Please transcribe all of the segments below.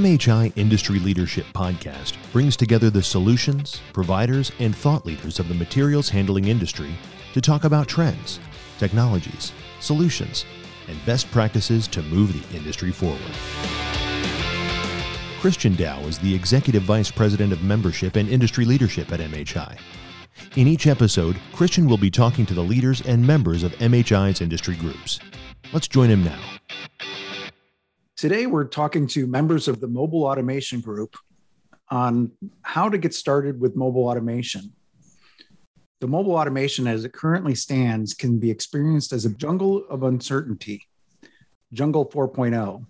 MHI Industry Leadership Podcast brings together the solutions, providers, and thought leaders of the materials handling industry to talk about trends, technologies, solutions, and best practices to move the industry forward. Christian Dow is the Executive Vice President of Membership and Industry Leadership at MHI. In each episode, Christian will be talking to the leaders and members of MHI's industry groups. Let's join him now. Today, we're talking to members of the Mobile Automation Group on how to get started with mobile automation. The mobile automation, as it currently stands, can be experienced as a jungle of uncertainty, Jungle 4.0.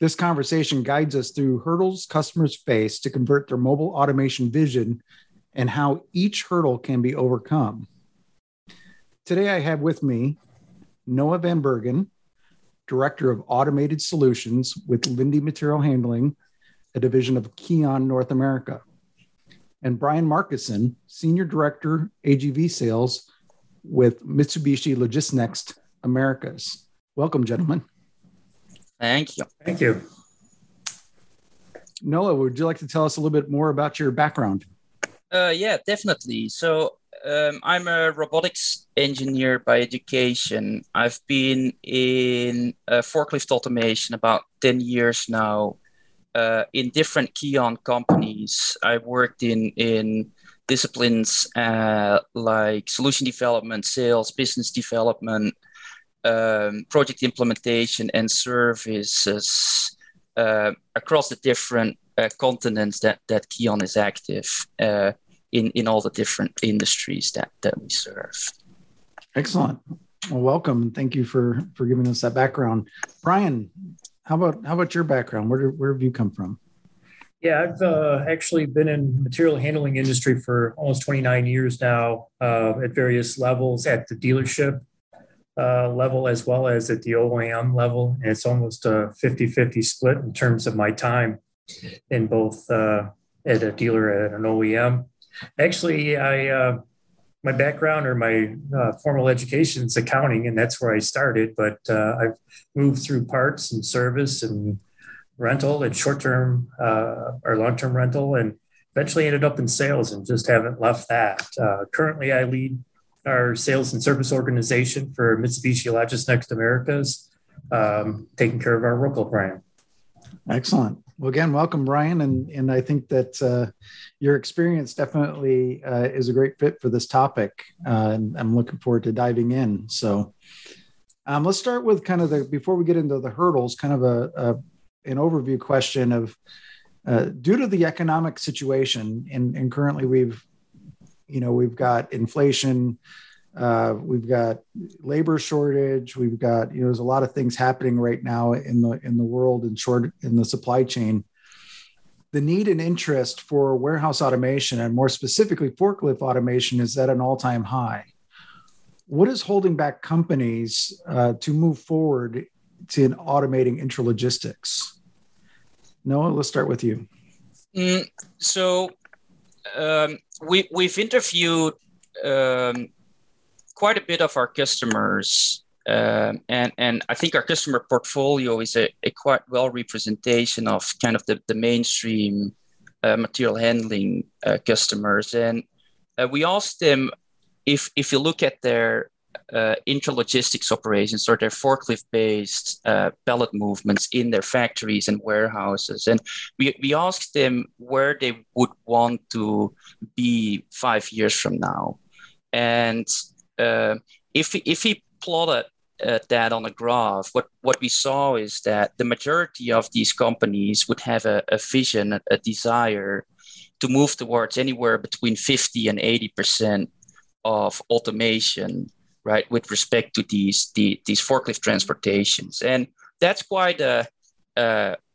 This conversation guides us through hurdles customers face to convert their mobile automation vision and how each hurdle can be overcome. Today, I have with me Noe Van Bergen, Director of Automated Solutions with Linde Material Handling, a division of KION North America. And Brian Markison, Senior Director, AGV Sales with Mitsubishi Logisnext Americas. Welcome, gentlemen. Thank you. Thank you. Noe, would you like to tell us a little bit more about your background? Uh, yeah, definitely. So um, I'm a robotics engineer by education. I've been in uh, forklift automation about 10 years now uh, in different KION companies. I've worked in, in disciplines uh, like solution development, sales, business development, um, project implementation, and services uh, across the different uh, continents that, that KION is active. In in all the different industries that that we serve. Excellent. Well, welcome. And thank you for for giving us that background, Brian. How about how about your background? Where where have you come from? Yeah, I've uh, actually been in material handling industry for almost 29 years now, uh, at various levels at the dealership uh, level as well as at the OEM level. And it's almost a 50 50 split in terms of my time in both uh, at a dealer and an OEM. Actually, I uh, my background or my uh, formal education is accounting, and that's where I started. But uh, I've moved through parts and service and rental and short term uh, or long term rental, and eventually ended up in sales and just haven't left that. Uh, currently, I lead our sales and service organization for Mitsubishi Logisnext Americas, um, taking care of our local brand. Excellent. Well, again, welcome, Brian, and and I think that uh, your experience definitely uh, is a great fit for this topic, uh, and I'm looking forward to diving in. So, um, let's start with kind of the before we get into the hurdles, kind of a, a an overview question of uh, due to the economic situation, and, and currently we've, you know, we've got inflation, uh, we've got labor shortage. We've got you know there's a lot of things happening right now in the in the world and short in the supply chain. The need and interest for warehouse automation and more specifically forklift automation is at an all time high. What is holding back companies uh, to move forward to automating intralogistics? Noe, let's start with you. Mm, so um, we we've interviewed um, quite a bit of our customers, um, and and I think our customer portfolio is a, a quite well representation of kind of the the mainstream uh, material handling uh, customers, and uh, we asked them if if you look at their uh, intralogistics operations or their forklift based uh, pallet movements in their factories and warehouses. And we, we asked them where they would want to be five years from now. And uh, if if he plotted uh, that on a graph, what what we saw is that the majority of these companies would have a, a vision, a, a desire to move towards anywhere between 50 and 80 percent of automation, right, with respect to these the, these forklift transportations, and that's quite a,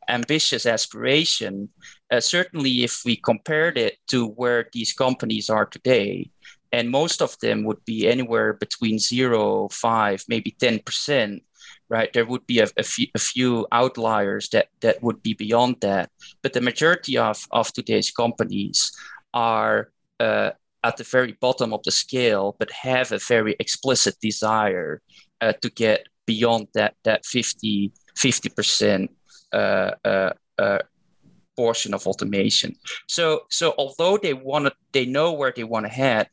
ambitious aspiration. Uh, certainly, if we compared it to where these companies are today, and most of them would be anywhere between zero, five, maybe ten percent. Right, there would be a, a, few, a few outliers that that would be beyond that, but the majority of of today's companies are uh, at the very bottom of the scale, but have a very explicit desire uh, to get beyond that that 50 percent uh, uh, uh portion of automation. So so although they want to, they know where they want to head,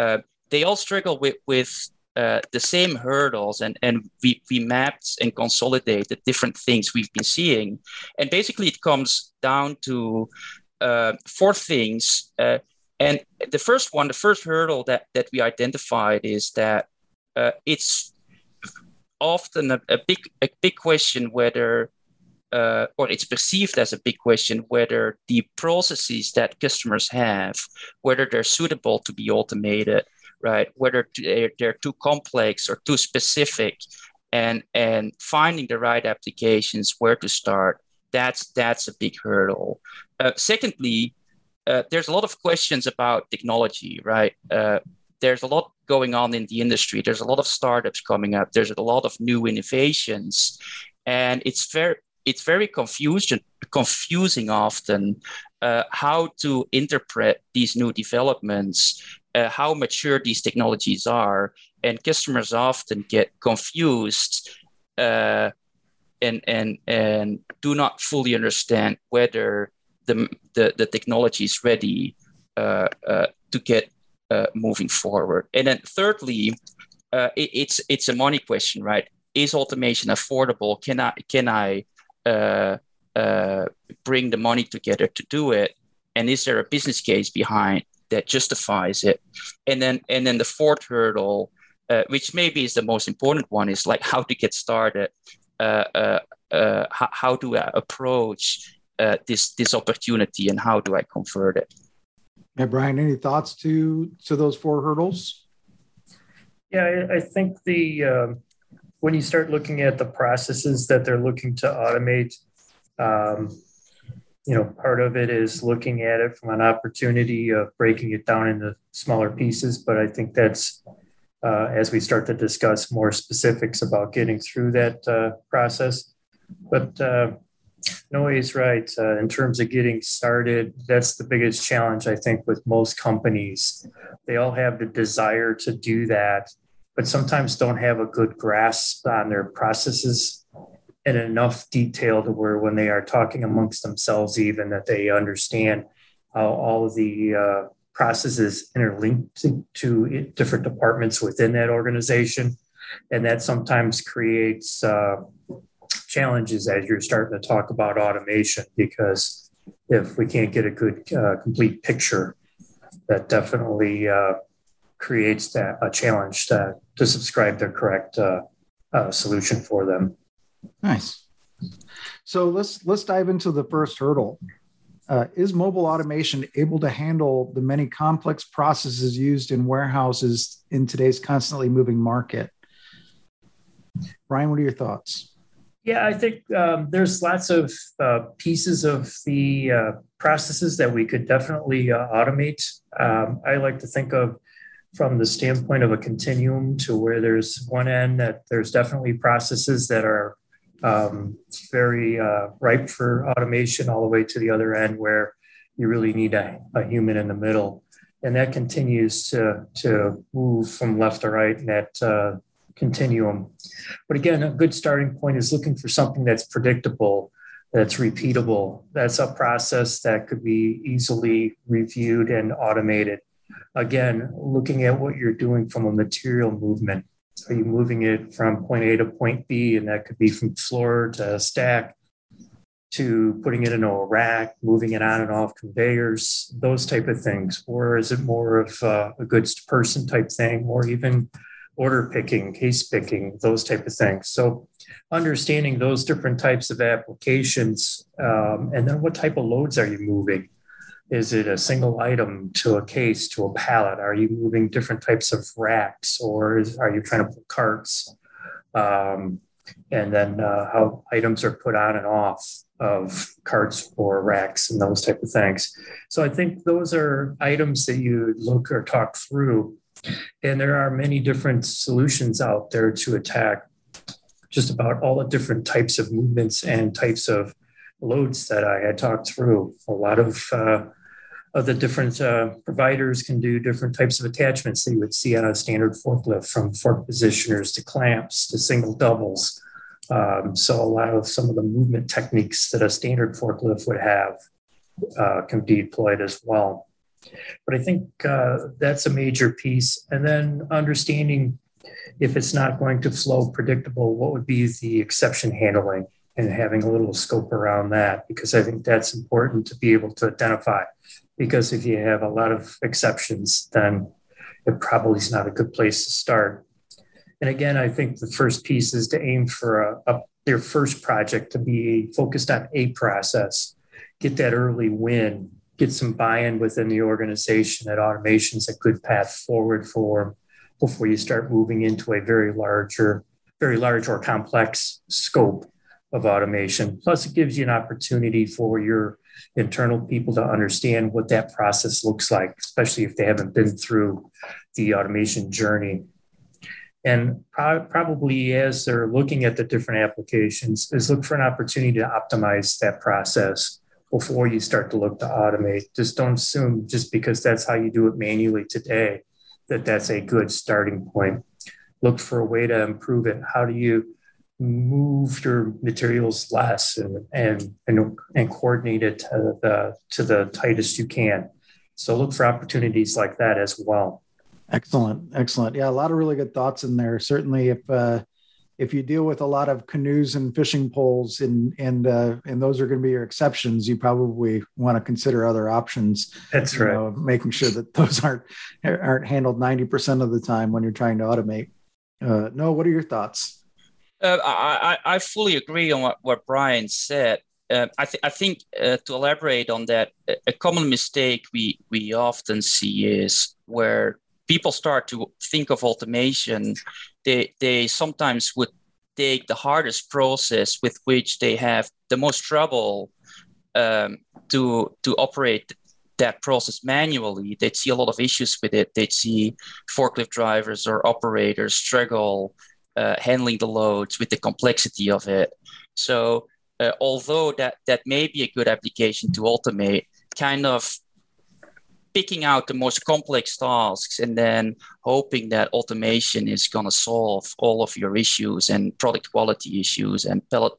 uh, they all struggle with with uh, the same hurdles and, and we, we mapped and consolidated different things we've been seeing. And basically, it comes down to uh, four things. Uh, and the first one, the first hurdle that, that we identified is that uh, it's often a, a, big, a big question whether, uh, or it's perceived as a big question, whether the processes that customers have, whether they're suitable to be automated right? Whether they're too complex or too specific, and and finding the right applications where to start. That's that's a big hurdle. Uh, secondly, uh, there's a lot of questions about technology, right? Uh, there's a lot going on in the industry. There's a lot of startups coming up. There's a lot of new innovations, and it's very it's very confusing confusing often uh, how to interpret these new developments uh, how mature these technologies are, and customers often get confused uh, and and and do not fully understand whether the the, the technology is ready uh, uh to get uh, moving forward. And then thirdly, it, it's it's a money question, right? Is automation affordable? Can I can I bring the money together to do it? And is there a business case behind that justifies it. And then and then the fourth hurdle, uh, which maybe is the most important one, is like how to get started. Uh, uh, uh how, how, do I approach uh, this this opportunity, and how do I convert it? Yeah, Brian, any thoughts to to those four hurdles? Yeah, I, I think the um, when you start looking at the processes that they're looking to automate. Um, you know, part of it is looking at it from an opportunity of breaking it down into smaller pieces. But I think that's uh, as we start to discuss more specifics about getting through that uh, process. But uh, Noe's right. Uh, in terms of getting started, that's the biggest challenge, I think, with most companies. They all have the desire to do that, but sometimes don't have a good grasp on their processes in enough detail to where when they are talking amongst themselves, even that they understand how all of the uh, processes interlink to, to, different departments within that organization. And that sometimes creates uh, challenges as you're starting to talk about automation, because if we can't get a good, uh, complete picture, that definitely uh, creates that a challenge to, to subscribe the correct uh, uh, solution for them. Nice. So let's let's dive into the first hurdle. Uh, is mobile automation able to handle the many complex processes used in warehouses in today's constantly moving market? Brian, what are your thoughts? Yeah, I think um, there's lots of uh, pieces of the uh, processes that we could definitely uh, automate. Um, I like to think of from the standpoint of a continuum to where there's one end that there's definitely processes that are um, very uh, ripe for automation all the way to the other end where you really need a, a human in the middle. And that continues to, to move from left to right in that uh, continuum. But again, a good starting point is looking for something that's predictable, that's repeatable, that's a process that could be easily reviewed and automated. Again, looking at what you're doing from a material movement are you moving it from point A to point B? And that could be from floor to stack to putting it into a rack, moving it on and off conveyors, those type of things? Or is it more of a goods to person type thing, or even order picking, case picking, those type of things? So understanding those different types of applications, um, and then what type of loads are you moving? Is it a single item to a case to a pallet? Are you moving different types of racks or is, are you trying to pull carts? Um, and then uh, how items are put on and off of carts or racks and those type of things. So I think those are items that you look or talk through. And there are many different solutions out there to attack just about all the different types of movements and types of loads that I had talked through. A lot of uh, of the different uh, providers can do different types of attachments that you would see on a standard forklift from fork positioners to clamps to single doubles. Um, so a lot of some of the movement techniques that a standard forklift would have uh, can be deployed as well. But I think uh, that's a major piece. And then understanding if it's not going to flow predictable, what would be the exception handling and having a little scope around that, because I think that's important to be able to identify. Because if you have a lot of exceptions, then it probably is not a good place to start. And again, I think the first piece is to aim for a, a, their first project to be focused on a process, get that early win, get some buy-in within the organization that automation is a good path forward for before you start moving into a very larger, very large or complex scope of automation. Plus, it gives you an opportunity for your internal people to understand what that process looks like, especially if they haven't been through the automation journey. And pro- probably as they're looking at the different applications, is look for an opportunity to optimize that process before you start to look to automate. Just don't assume just because that's how you do it manually today that that's a good starting point. Look for a way to improve it. How do you move your materials less and and and, and coordinate it to the to the tightest you can? So look for opportunities like that as well. Excellent, excellent. Yeah, a lot of really good thoughts in there. Certainly, if uh, if you deal with a lot of canoes and fishing poles and and uh, and those are going to be your exceptions you probably want to consider other options that's right know, making sure that those aren't aren't handled 90% of the time when you're trying to automate uh, no what are your thoughts uh, I, I fully agree on what, what brian said uh, I, th- I think uh, to elaborate on that a common mistake we we often see is where people start to think of automation, they they sometimes would take the hardest process with which they have the most trouble um, to to operate that process manually. They'd see a lot of issues with it. They'd see forklift drivers or operators struggle uh, handling the loads with the complexity of it. So uh, although that that may be a good application to automate, kind of picking out the most complex tasks and then hoping that automation is going to solve all of your issues and product quality issues and pallet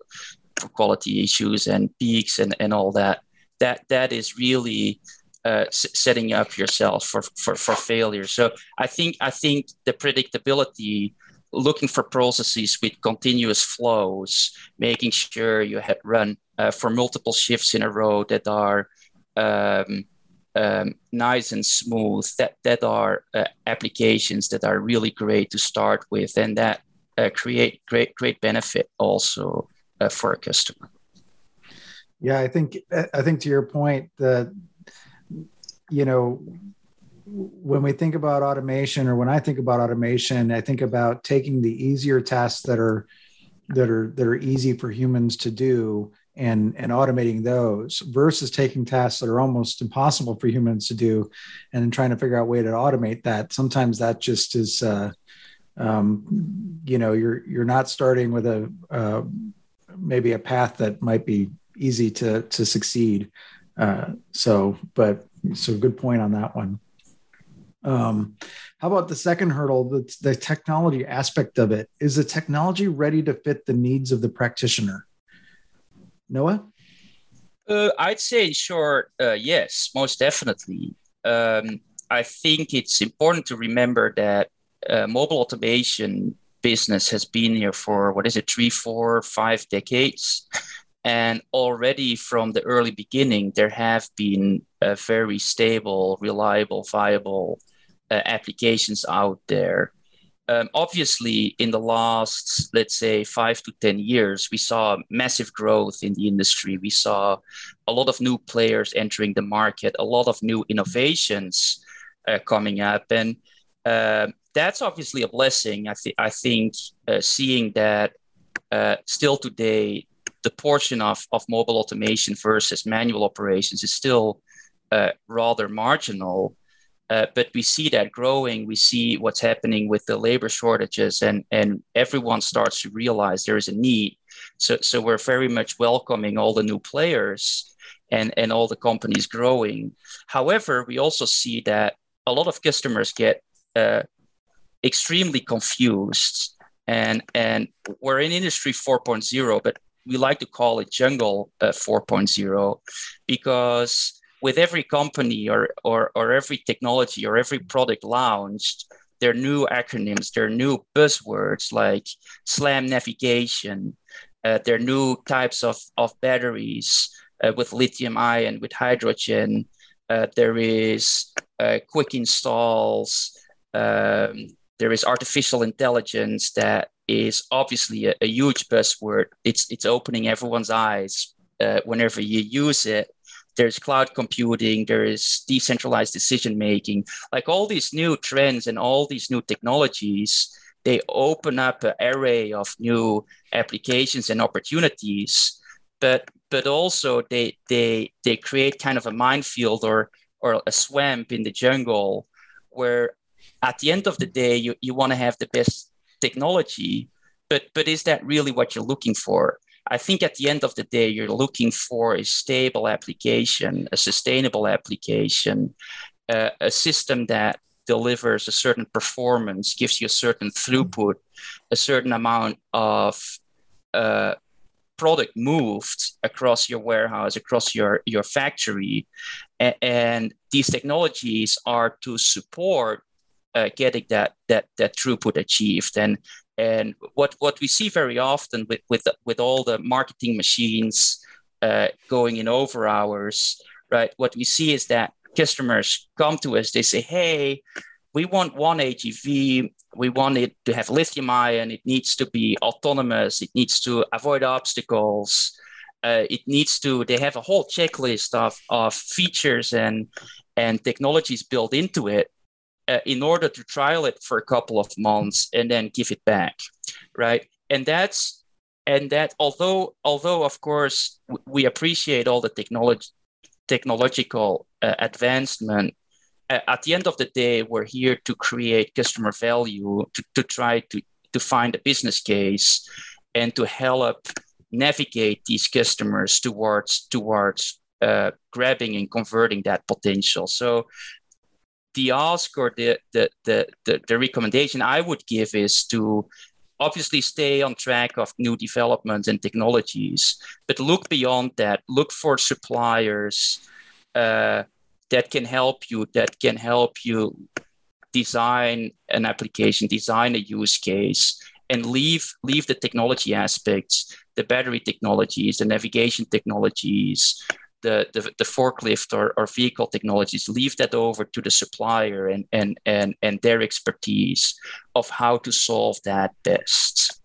quality issues and peaks and, and all that that that is really uh, s- setting up yourself for, for for failure so i think i think the predictability looking for processes with continuous flows making sure you had run uh, for multiple shifts in a row that are um, um, nice and smooth that that are uh, applications that are really great to start with and that uh, create great great benefit also uh, for a customer. Yeah i think i think to your point that you know when we think about automation or when i think about automation i think about taking the easier tasks that are that are that are easy for humans to do and and automating those versus taking tasks that are almost impossible for humans to do and then trying to figure out a way to automate that. Sometimes that just is uh, um, you know you're you're not starting with a uh, maybe a path that might be easy to to succeed. Uh, so but so good point on that one um, how about the second hurdle the, the technology aspect of it is the technology ready to fit the needs of the practitioner Noe? Uh, I'd say short, uh, yes, most definitely. Um, I think it's important to remember that uh, mobile automation business has been here for what is it, three, four, five decades. And already from the early beginning, there have been a very stable, reliable, viable uh, applications out there. Um, obviously in the last let's say five to ten years we saw massive growth in the industry. We saw a lot of new players entering the market a lot of new innovations uh, coming up. And uh, that's obviously a blessing. I, th- I think uh, seeing that uh, still today the portion of, of mobile automation versus manual operations is still uh, rather marginal uh, but we see that growing. We see what's happening with the labor shortages, and and everyone starts to realize there is a need. So so we're very much welcoming all the new players and and all the companies growing. However, we also see that a lot of customers get uh, extremely confused, and and we're in industry 4.0, but we like to call it jungle uh, 4.0 because with every company or, or, or every technology or every product launched, there are new acronyms, there are new buzzwords like SLAM navigation, uh, there are new types of, of batteries uh, with lithium ion, with hydrogen. Uh, there is uh, quick installs. Um, there is artificial intelligence that is obviously a, a, huge buzzword. It's it's opening everyone's eyes uh, whenever you use it there's cloud computing, there is decentralized decision making, like all these new trends and all these new technologies, they open up an array of new applications and opportunities. But but also they they they create kind of a minefield or or a swamp in the jungle where at the end of the day you, you want to have the best technology but but is that really what you're looking for I think at the end of the day, you're looking for a stable application, a sustainable application, uh, a system that delivers a certain performance, gives you a certain throughput, a certain amount of uh, product moved across your warehouse, across your, your factory. A- and these technologies are to support uh, getting that, that, that throughput achieved. And and what, what we see very often with, with, with all the marketing machines uh, going in over hours, right? What we see is that customers come to us, they say, hey, we want one AGV. We want it to have lithium ion. It needs to be autonomous. It needs to avoid obstacles. Uh, it needs to, they have a whole checklist of, of features and, and technologies built into it uh, in order to trial it for a couple of months and then give it back right and that's and that although although of course we appreciate all the technology technological uh, advancement uh, at the end of the day we're here to create customer value to, to try to to find a business case and to help navigate these customers towards towards uh, grabbing and converting that potential. So the ask or the, the, the, the, the recommendation I would give is to obviously stay on track of new developments and technologies, but look beyond that. Look for suppliers uh, that can help you, that can help you design an application, design a use case, and leave leave the technology aspects, the battery technologies, the navigation technologies, the, the, the forklift or, or vehicle technologies, leave that over to the supplier and, and, and, and their expertise of how to solve that best.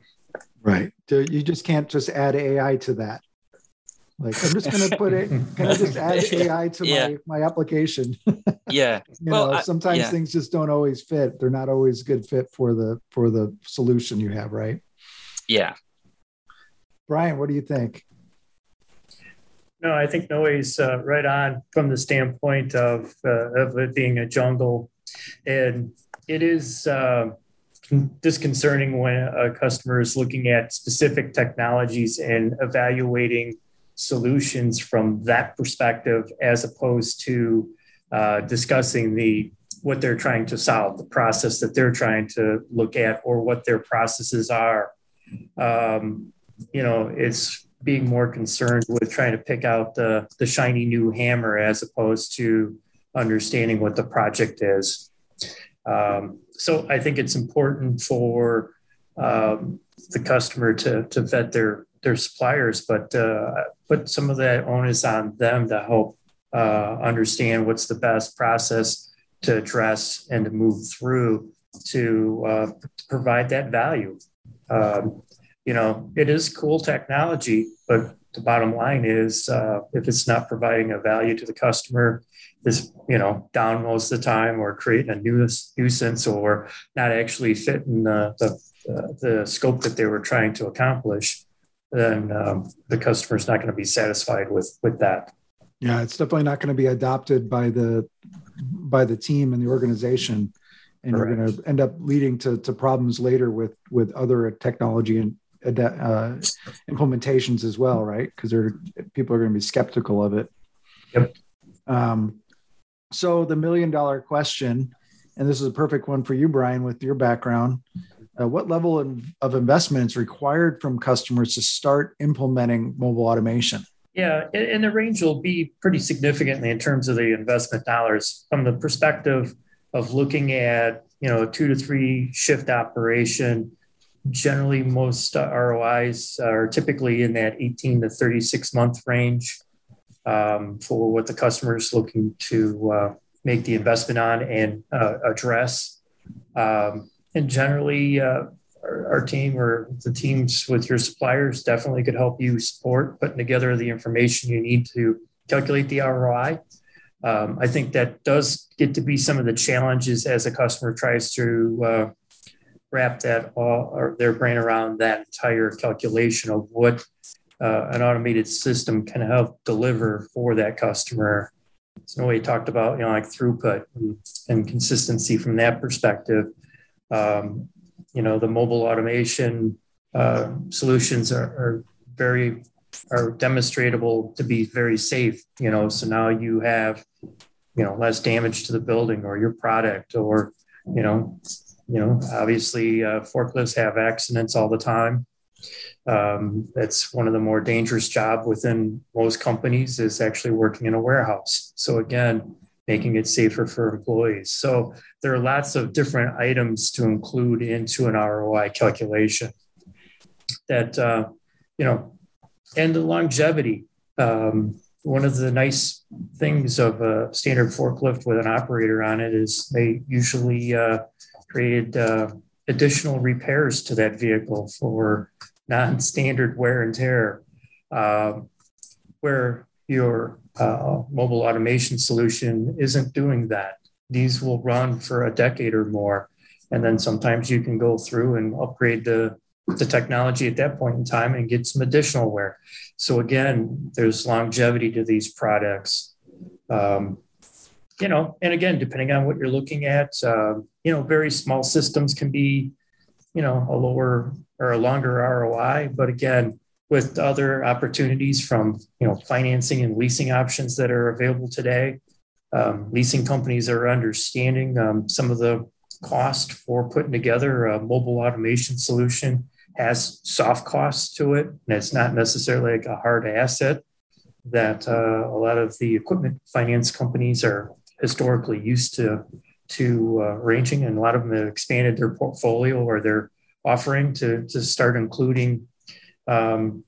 Right. You just can't just add AI to that. Like I'm just going to put it. Can I just add AI to yeah. my my application? yeah. you well, know, sometimes I, yeah. things just don't always fit. They're not always good fit for the for the solution you have, right? Yeah. Brian, what do you think? No, I think Noe's uh, right on from the standpoint of uh, of it being a jungle, and it is uh, disconcerting when a customer is looking at specific technologies and evaluating solutions from that perspective, as opposed to uh, discussing the what they're trying to solve, the process that they're trying to look at, or what their processes are. Um, you know, it's being more concerned with trying to pick out the, the shiny new hammer as opposed to understanding what the project is. Um, so I think it's important for um, the customer to, to vet their, their suppliers, but uh, put some of that onus on them to help uh, understand what's the best process to address and to move through to, uh, provide that value. Um, you know, it is cool technology, but the bottom line is uh, if it's not providing a value to the customer, is you know down most of the time or creating a nuisance or not actually fitting the, the, the scope that they were trying to accomplish, then um, the customer is not going to be satisfied with with that. Yeah, it's definitely not going to be adopted by the by the team and the organization, and Correct. you're going to end up leading to, to problems later with with other technology and uh, implementations as well, right? Because people are going to be skeptical of it. Yep. Um, so the million dollar question, and this is a perfect one for you, Brian, with your background. uh, what level of, of investment is required from customers to start implementing mobile automation? Yeah, and the range will be pretty significantly in terms of the investment dollars from the perspective of looking at you know a two to three shift operation. Generally, most ROIs are typically in that 18 to 36 month range um, for what the customer is looking to uh, make the investment on and uh, address. Um, and generally, uh, our, our, team or the teams with your suppliers definitely could help you support putting together the information you need to calculate the ROI. Um, I think that does get to be some of the challenges as a customer tries to uh, wrap that all or their brain around that entire calculation of what uh, an automated system can help deliver for that customer. So we talked about, you know, like throughput and, and consistency from that perspective. Um, you know, the mobile automation uh, solutions are, are very are demonstrable to be very safe. You know, so now you have, you know, less damage to the building or your product, or you know, you know, obviously uh, forklifts have accidents all the time. Um, that's one of the more dangerous job within most companies is actually working in a warehouse. So again, making it safer for employees. So there are lots of different items to include into an ROI calculation that, uh, you know, and the longevity. Um, one of the nice things of a standard forklift with an operator on it is they usually uh, created uh, additional repairs to that vehicle for non-standard wear and tear, uh, where your uh, mobile automation solution isn't doing that. These will run for a decade or more, and then sometimes you can go through and upgrade the the technology at that point in time and get some additional wear. So again, there's longevity to these products. Um, you know, and again, depending on what you're looking at, uh, you know, very small systems can be, you know, a lower or a longer ROI. But again, with other opportunities from you know financing and leasing options that are available today, um, leasing companies are understanding um, some of the cost for putting together a mobile automation solution has soft costs to it, and it's not necessarily like a hard asset that uh, a lot of the equipment finance companies are historically used to to uh, arranging, and a lot of them have expanded their portfolio or their offering to, to start including, um,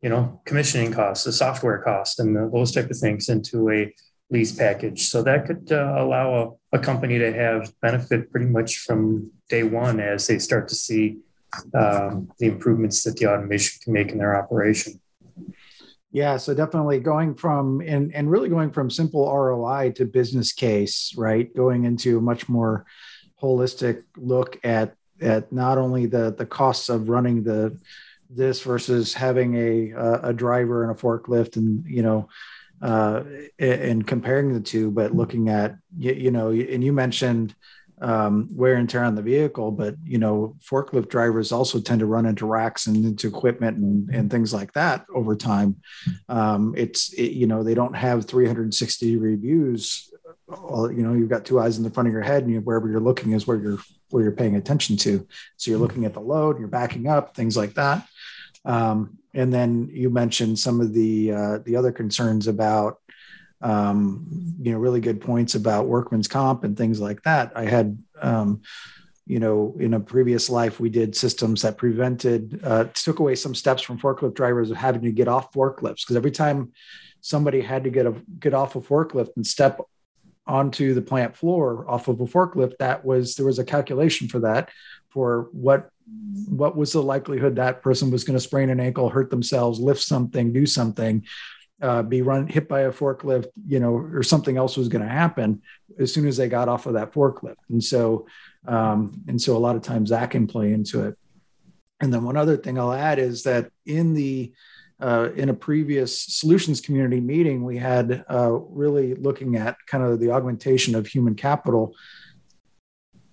you know, commissioning costs, the software cost, and the, those type of things into a lease package. So that could uh, allow a, a, company to have benefit pretty much from day one as they start to see um, the improvements that the automation can make in their operation. Yeah, so definitely going from and and really going from simple ROI to business case, right? Going into a much more holistic look at at not only the the costs of running the this versus having a a driver and a forklift and you know uh, and comparing the two, but looking at you, you know, and you mentioned um, wear and tear on the vehicle, but you know, forklift drivers also tend to run into racks and into equipment and, and things like that over time. Um, it's it, you know they don't have 360 reviews. You know, you've got two eyes in the front of your head, and you, wherever you're looking is where you're where you're paying attention to. So you're looking at the load, you're backing up, things like that. Um, and then you mentioned some of the uh, the other concerns about um, you know really good points about workman's comp and things like that. I had um, you know in a previous life we did systems that prevented uh, took away some steps from forklift drivers of having to get off forklifts because every time somebody had to get a get off a forklift and step onto the plant floor off of a forklift that was there was a calculation for that for what what was the likelihood that person was going to sprain an ankle hurt themselves lift something do something uh, be run hit by a forklift you know or something else was going to happen as soon as they got off of that forklift and so um, and so a lot of times that can play into it and then one other thing i'll add is that in the uh, in a previous solutions community meeting, we had uh, really looking at kind of the augmentation of human capital.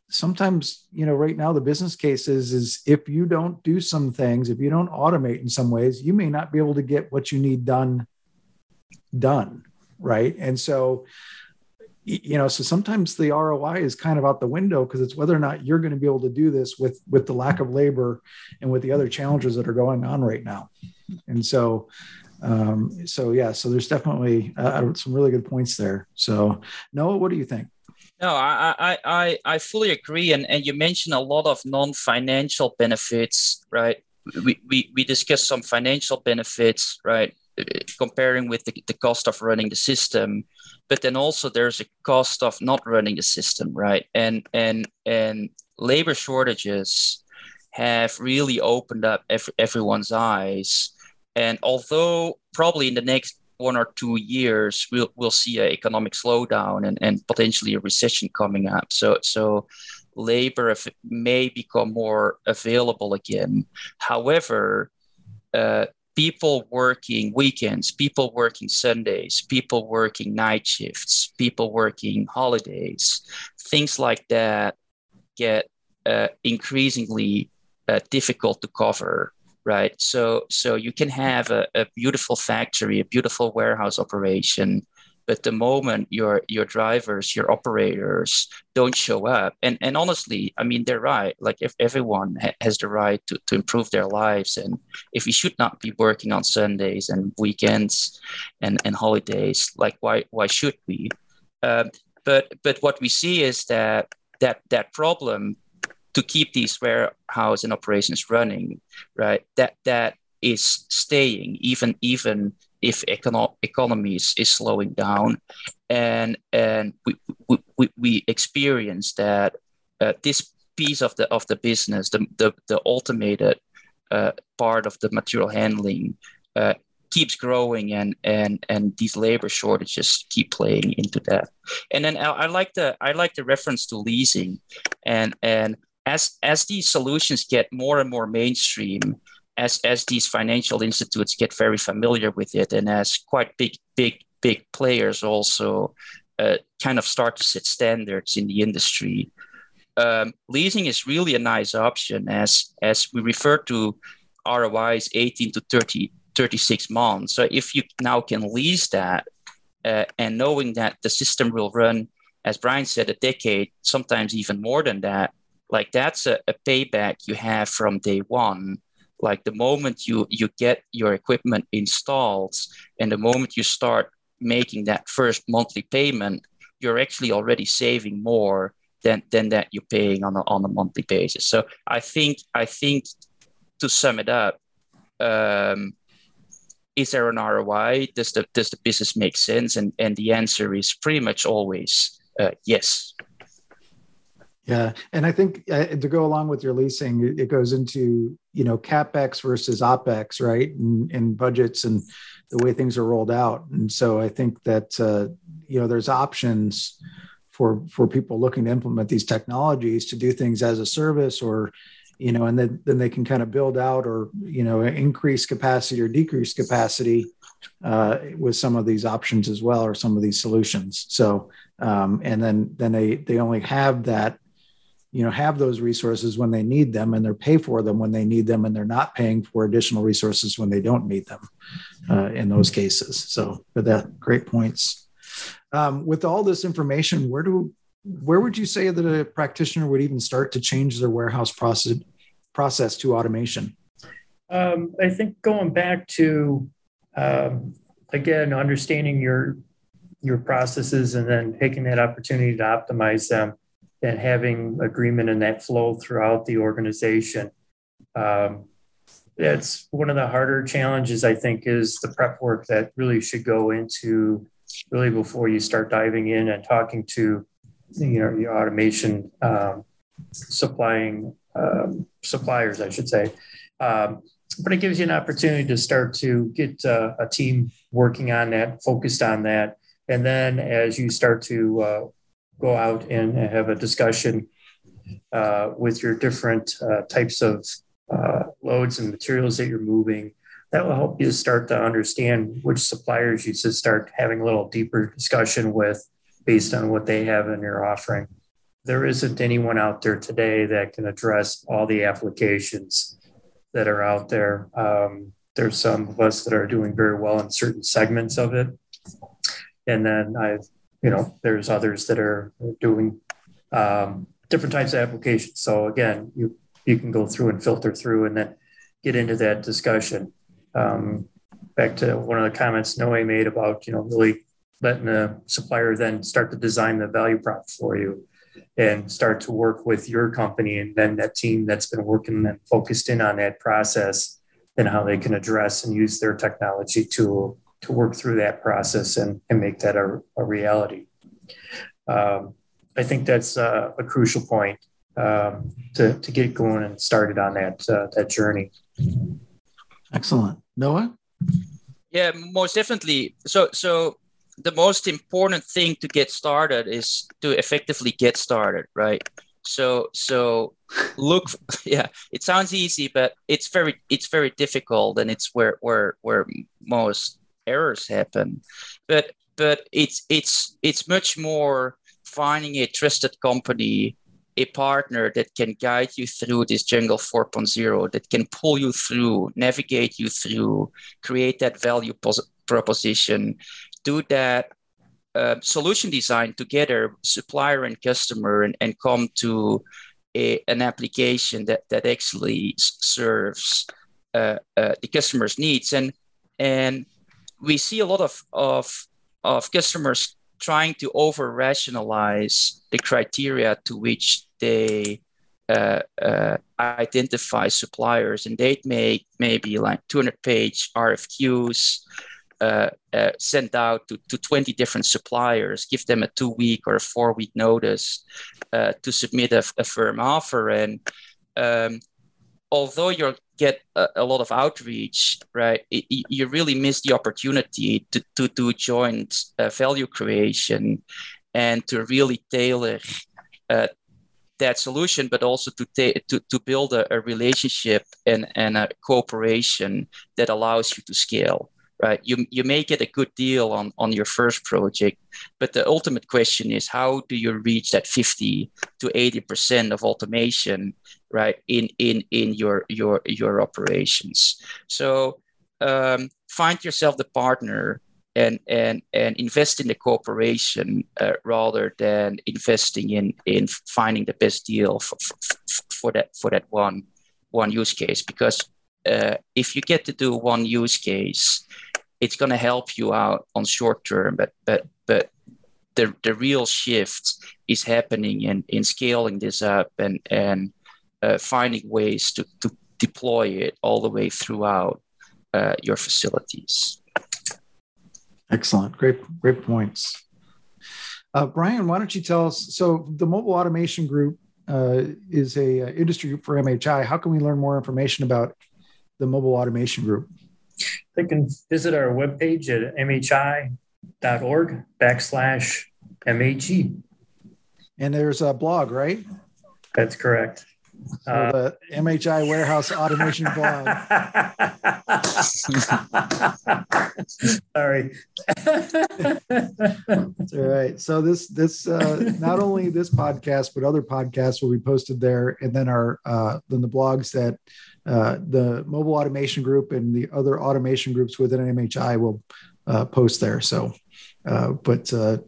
Sometimes, you know, right now the business case is, is if you don't do some things, if you don't automate in some ways, you may not be able to get what you need done, done, right? And so you know so sometimes the roi is kind of out the window because it's whether or not you're going to be able to do this with with the lack of labor and with the other challenges that are going on right now and so um, so yeah so there's definitely uh, some really good points there so noe what do you think no, I, I, I, fully agree. And, and you mentioned a lot of non financial benefits, right? We, we, we discussed some financial benefits, right? Comparing with the, the cost of running the system. But then also there's a cost of not running the system, right? And, and, and labor shortages have really opened up every, everyone's eyes. And although probably in the next one or two years, we'll we'll see an economic slowdown and, and potentially a recession coming up. So so labor may become more available again. However, uh, people working weekends, people working Sundays, people working night shifts, people working holidays, things like that get uh, increasingly uh, difficult to cover right? So so you can have a, a beautiful factory, a beautiful warehouse operation, but the moment your your drivers your operators don't show up and and honestly i mean they're right like if everyone ha- has the right to, to improve their lives and if we should not be working on sundays and weekends and and holidays like why why should we um, but but what we see is that that that problem to keep these warehouse and operations running, right? That that is staying even even if econo- economies is slowing down, and and we we, we, experience that uh, this piece of the of the business, the the, the automated uh, part of the material handling. Uh, keeps growing and and and these labor shortages keep playing into that and then I, I, like the i like the reference to leasing and and as as these solutions get more and more mainstream, as as these financial institutes get very familiar with it, and as quite big big big players also uh, kind of start to set standards in the industry, um, leasing is really a nice option as as we refer to ROIs 18 to 30 36 months. So if you now can lease that uh, and knowing that the system will run, as Brian said, a decade, sometimes even more than that, like that's a, a payback you have from day one like the moment you you get your equipment installed and the moment you start making that first monthly payment you're actually already saving more than than that you're paying on a, on a monthly basis. So i think i think to sum it up um, is there an roi does the does the business make sense? And and the answer is pretty much always uh, yes yeah, and I think uh, to go along with your leasing, it goes into you know capex versus opex, right, and, and budgets and the way things are rolled out. And so I think that uh, you know there's options for for people looking to implement these technologies to do things as a service or you know and then then they can kind of build out or you know increase capacity or decrease capacity uh, with some of these options as well or some of these solutions so um, and then then they they only have that you know have those resources when they need them and they're pay for them when they need them and they're not paying for additional resources when they don't need them uh, in those cases. So but that great points. Um, with all this information where do where would you say that a practitioner would even start to change their warehouse process process to automation? Um, i think going back to um, again understanding your your processes and then taking that opportunity to optimize them and having agreement in that flow throughout the organization. Um, that's one of the harder challenges, I think, is the prep work that really should go into really before you start diving in and talking to you know your automation um, supplying um, suppliers, I should say. Um, but it gives you an opportunity to start to get uh, a team working on that, focused on that, and then as you start to uh, go out and have a discussion uh, with your different uh, types of uh, loads and materials that you're moving. That will help you start to understand which suppliers you should start having a little deeper discussion with based on what they have in your offering. There isn't anyone out there today that can address all the applications that are out there. Um, there's some of us that are doing very well in certain segments of it. And then I've you know, there's others that are doing um, different types of applications. So again, you you can go through and filter through and then get into that discussion. Um, back to one of the comments Noe made about you know really letting the supplier then start to design the value prop for you and start to work with your company and then that team that's been working and focused in on that process and how they can address and use their technology to to work through that process and, and make that a, a reality. Um, I think that's a, a crucial point um, to, to get going and started on that uh, that journey. Excellent, Noe. Yeah, most definitely. So so the most important thing to get started is to effectively get started, right? So so look yeah, it sounds easy, but it's very it's very difficult and it's where where where most errors happen. But but it's it's it's much more finding a trusted company a partner that can guide you through this jungle 4.0 that can pull you through navigate you through create that value pos- proposition do that uh, solution design together supplier and customer and, and come to a, an application that that actually serves uh, uh, the customer's needs and and we see a lot of of of customers trying to over rationalize the criteria to which they uh, uh, identify suppliers and they'd make maybe like 200 page RFQs uh, uh, sent out to, to 20 different suppliers, give them a two week or a four week notice uh, to submit a, a, firm offer. And um, although you get a, a, lot of outreach, right, it, you really miss the opportunity to, to do joint uh, value creation and to really tailor uh, that solution, but also to ta- to, to build a, a, relationship and, and a cooperation that allows you to scale. Right, you you may get a good deal on on your first project, but the ultimate question is how do you reach that fifty to eighty percent of automation, right, in in in your your your operations. So um, find yourself the partner and and and invest in the cooperation uh, rather than investing in in finding the best deal for, for, for that for that one one use case because uh, if you get to do one use case it's going to help you out on short term but but but the, the real shift is happening in, in scaling this up and and uh, finding ways to, to deploy it all the way throughout uh, your facilities Excellent. Great, great points. Uh, Brian, why don't you tell us? So, the Mobile Automation Group uh, is a, uh, industry group for MHI. How can we learn more information about the Mobile Automation Group? They can visit our webpage at mhi.org backslash MHE. And there's a blog, right? That's correct. So uh, the MHI warehouse automation blog. Sorry. That's all right. So this this uh, not only this podcast but other podcasts will be posted there, and then our uh, then the blogs that uh, the mobile automation group and the other automation groups within MHI will uh, post there. So, uh, but uh,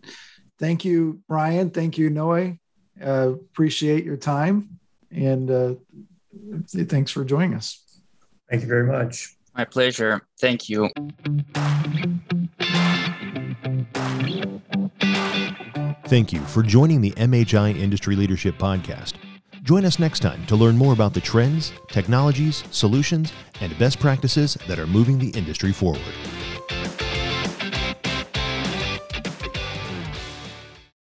thank you, Brian. Thank you, Noe. Uh, appreciate your time and uh, thanks for joining us. Thank you very much. My pleasure. Thank you. Thank you for joining the MHI Industry Leadership Podcast. Join us next time to learn more about the trends, technologies, solutions, and best practices that are moving the industry forward.